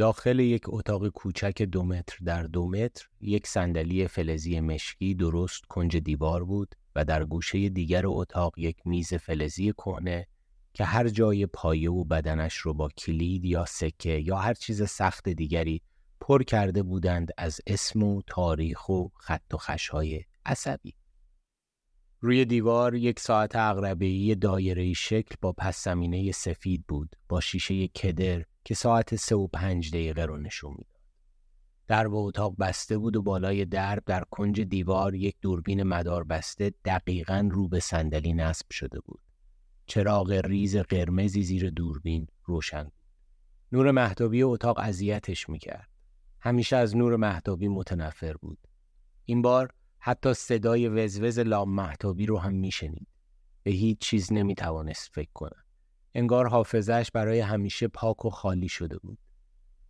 داخل یک اتاق کوچک دو متر در دو متر یک صندلی فلزی مشکی درست کنج دیوار بود و در گوشه دیگر اتاق یک میز فلزی کهنه که هر جای پایه و بدنش رو با کلید یا سکه یا هر چیز سخت دیگری پر کرده بودند از اسم و تاریخ و خط و خشهای عصبی. روی دیوار یک ساعت اغربهی دایره شکل با پس زمینه سفید بود با شیشه کدر که ساعت سه و پنج دقیقه رو نشون می‌داد. درب اتاق بسته بود و بالای درب در کنج دیوار یک دوربین مدار بسته دقیقا رو به صندلی نصب شده بود. چراغ ریز قرمزی زیر دوربین روشن بود. نور محتابی اتاق اذیتش می‌کرد. همیشه از نور محتابی متنفر بود. این بار حتی صدای وزوز لام محتابی رو هم میشنید. به هیچ چیز نمی‌توانست فکر کنه. انگار حافظش برای همیشه پاک و خالی شده بود.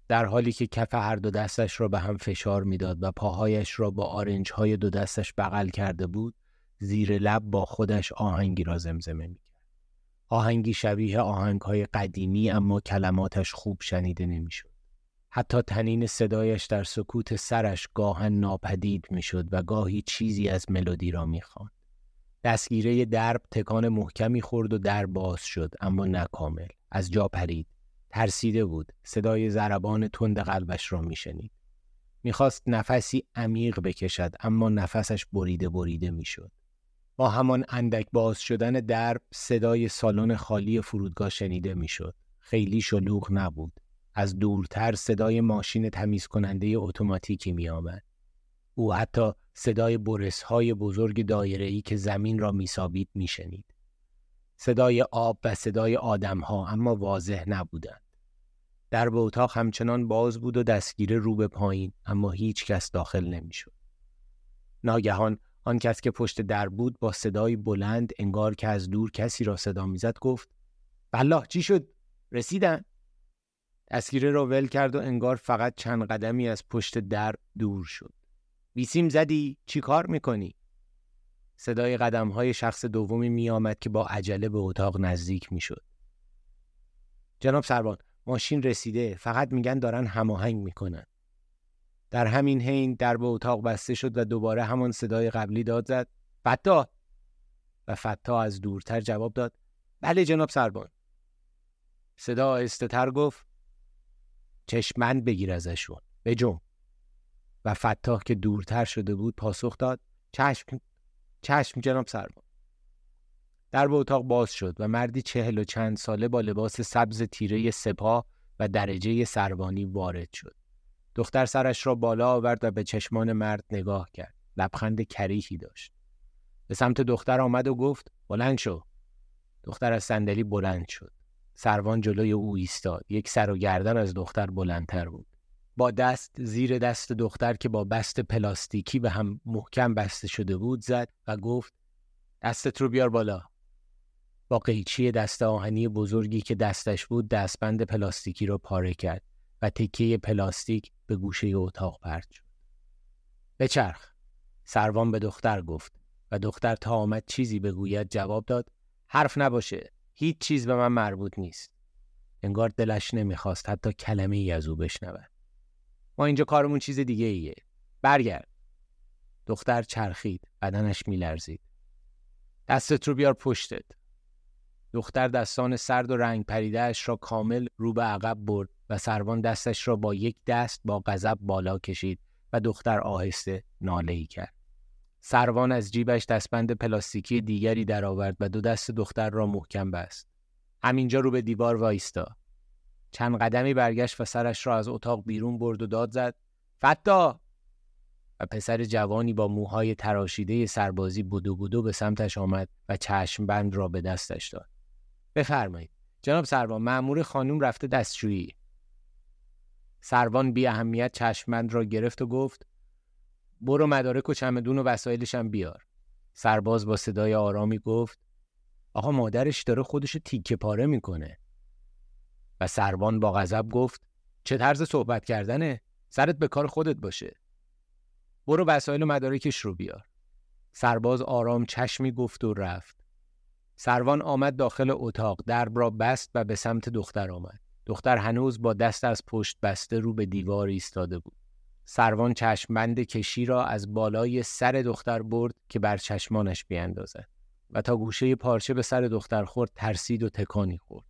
در حالی که کف هر دو دستش را به هم فشار می‌داد و پاهایش را با آرنج های دو دستش بغل کرده بود، زیر لب با خودش آهنگی را زمزمه می‌کرد. آهنگی شبیه آهنگ های قدیمی اما کلماتش خوب شنیده نمی‌شد. حتی تنین صدایش در سکوت سرش گاهن ناپدید می‌شد و گاهی چیزی از ملودی را می‌خواند. دستگیره درب تکان محکمی خورد و در باز شد اما نکامل از جا پرید. ترسیده بود. صدای ضربان تند قلبش را میشنید. می‌خواست نفسی عمیق بکشد اما نفسش بریده بریده می‌شد. با همان اندک باز شدن درب صدای سالن خالی فرودگاه شنیده می‌شد. خیلی شلوغ نبود. از دورتر صدای ماشین تمیز کننده اتوماتیکی می آمد. او حتی صدای برس های بزرگ دایره ای که زمین را میسابید میشنید. صدای آب و صدای آدم ها اما واضح نبودند. در به اتاق همچنان باز بود و دستگیره رو به پایین اما هیچ کس داخل نمی‌شد. ناگهان آن کس که پشت در بود با صدای بلند انگار که از دور کسی را صدا می‌زد گفت بله چی شد رسیدن دستگیره را ول کرد و انگار فقط چند قدمی از پشت در دور شد ویسیم زدی؟ چی کار می‌کنی؟ صدای قدم های شخص دومی می آمد که با عجله به اتاق نزدیک می شد. جناب سروان ماشین رسیده. فقط میگن دارن هماهنگ می‌کنن. در همین حین در به اتاق بسته شد و دوباره همان صدای قبلی داد زد. فتا! و فتا از دورتر جواب داد. بله جناب سربان صدا آهسته تر گفت. چشمند بگیر ازشون. بجم و فتاح که دورتر شده بود پاسخ داد چشم چشم جناب سربان در به اتاق باز شد و مردی چهل و چند ساله با لباس سبز تیره سپاه و درجه سربانی وارد شد دختر سرش را بالا آورد و به چشمان مرد نگاه کرد. لبخند کریهی داشت. به سمت دختر آمد و گفت بلند شو. دختر از صندلی بلند شد. سروان جلوی او ایستاد. یک سر و گردن از دختر بلندتر بود. با دست زیر دست دختر که با بست پلاستیکی به هم محکم بسته شده بود زد و گفت دستت رو بیار بالا. با قیچی دست آهنی بزرگی که دستش بود دستبند پلاستیکی رو پاره کرد. و تکیه پلاستیک به گوشه اتاق پرت شد. بچرخ. سروان به دختر گفت و دختر تا آمد چیزی بگوید جواب داد حرف نباشه. هیچ چیز به من مربوط نیست. انگار دلش نمی‌خواست حتی کلمه ای از او بشنود. اینجا کارمون چیز دیگه ایه. برگرد. دختر چرخید. بدنش میلرزید. دستت رو بیار پشتت. دختر دستان سرد و رنگ پریدهش را کامل رو به عقب برد و سروان دستش را با یک دست با غضب بالا کشید و دختر آهسته ناله ای کرد. سروان از جیبش دستبند پلاستیکی دیگری درآورد و دو دست دختر را محکم بست. همینجا رو به دیوار وایستا. چند قدمی برگشت و سرش را از اتاق بیرون برد و داد زد. فتا! و پسر جوانی با موهای تراشیده سربازی بودو بودو به سمتش آمد و چشم بند را به دستش داد. بفرمایید. جناب سروان معمور خانوم رفته دستشویی. سروان بی اهمیت چشمند را گرفت و گفت برو مدارک و چمدون و وسایلشم بیار. سرباز با صدای آرامی گفت آقا مادرش داره خودش تیکه پاره می‌کنه. و سروان با غضب گفت چه طرز صحبت کردنه؟ سرت به کار خودت باشه. برو وسایل و مدارکش رو بیار. سرباز آرام چشمی گفت و رفت. سروان آمد داخل اتاق درب را بست و به سمت دختر آمد. دختر هنوز با دست از پشت بسته رو به دیوار ایستاده بود. سروان چشمبند کشی را از بالای سر دختر برد که بر چشمانش بیاندازد و تا گوشه پارچه به سر دختر خورد ترسید و تکانی خورد.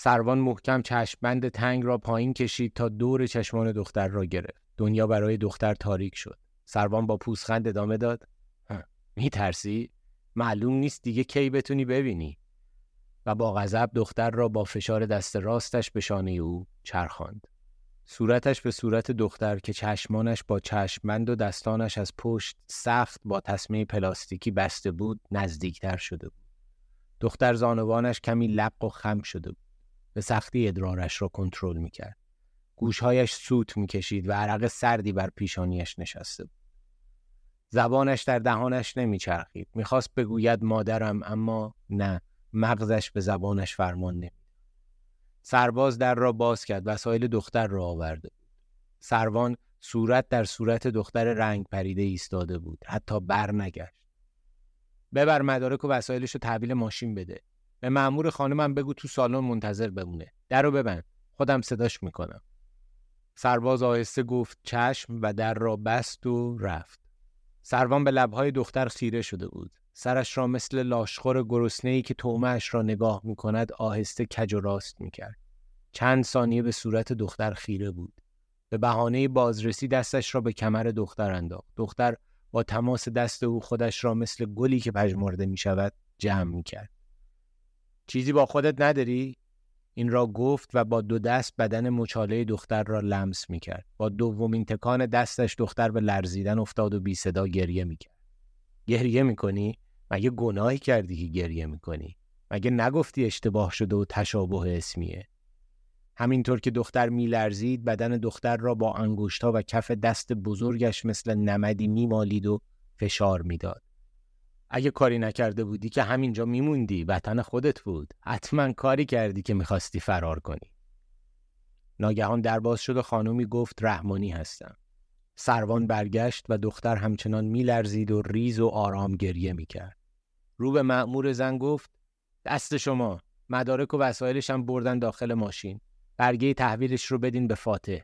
سروان محکم چشمبند تنگ را پایین کشید تا دور چشمان دختر را گرفت. دنیا برای دختر تاریک شد. سروان با پوسخند ادامه داد. میترسی؟ معلوم نیست دیگه کی بتونی ببینی. و با غضب دختر را با فشار دست راستش به شانه او چرخاند. صورتش به صورت دختر که چشمانش با چشمند و دستانش از پشت سخت با تسمه پلاستیکی بسته بود نزدیکتر شده بود. دختر زانوانش کمی لق و خم شده بود. به سختی ادرارش را کنترل می‌کرد. گوشهایش سوت می‌کشید و عرق سردی بر پیشانیش نشسته بود. زبانش در دهانش نمیچرخید. می‌خواست بگوید مادرم اما نه مغزش به زبانش فرمان نمید. سرباز در را باز کرد وسایل دختر را آورده بود. سروان صورت در صورت دختر رنگ پریده ایستاده بود. حتی بر نگشت. ببر مدارک و وسایلش رو تحویل ماشین بده. به مأمور خانمم بگو تو سالن منتظر بمونه. در رو ببند. خودم صداش می‌کنم. سرباز آهسته گفت چشم و در را بست و رفت. سروان به لبهای دختر خیره شده بود. سرش را مثل لاشخور گرسنه‌ای که تومهش را نگاه می کند آهسته کج و راست می کرد. چند ثانیه به صورت دختر خیره بود. به بهانه بازرسی دستش را به کمر دختر انداخت. دختر با تماس دست او خودش را مثل گلی که پژمرده می شود جمع می کرد. چیزی با خودت نداری؟ این را گفت و با دو دست بدن مچاله دختر را لمس می کرد. با دومین تکان دستش دختر به لرزیدن افتاد و بی صدا گریه می کرد. گریه می کنی؟ مگه گناهی کردی که گریه می‌کنی مگه نگفتی اشتباه شده و تشابه اسمیه همینطور که دختر میلرزید بدن دختر را با انگشتها و کف دست بزرگش مثل نمدی میمالید و فشار می‌داد اگه کاری نکرده بودی که همینجا میموندی وطن خودت بود. حتما کاری کردی که می‌خواستی فرار کنی. ناگهان در باز شد و خانومی گفت رحمانی هستم. سروان برگشت و دختر همچنان میلرزید و ریز و آرام گریه می‌کرد. رو به مأمور زن گفت دست شما. مدارک و وسایلش هم بردن داخل ماشین. برگه تحویلش رو بدین به فاتح.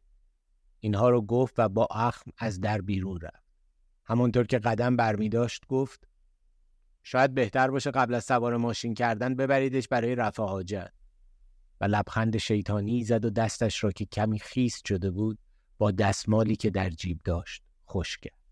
اینها رو گفت و با اخم از در بیرون رفت. همونطور که قدم برمی داشت گفت شاید بهتر باشه قبل از سوار ماشین کردن ببریدش برای رفع حاجت. و لبخند شیطانی زد و دستش را که کمی خیس شده بود با دستمالی که در جیب داشت خوش کرد.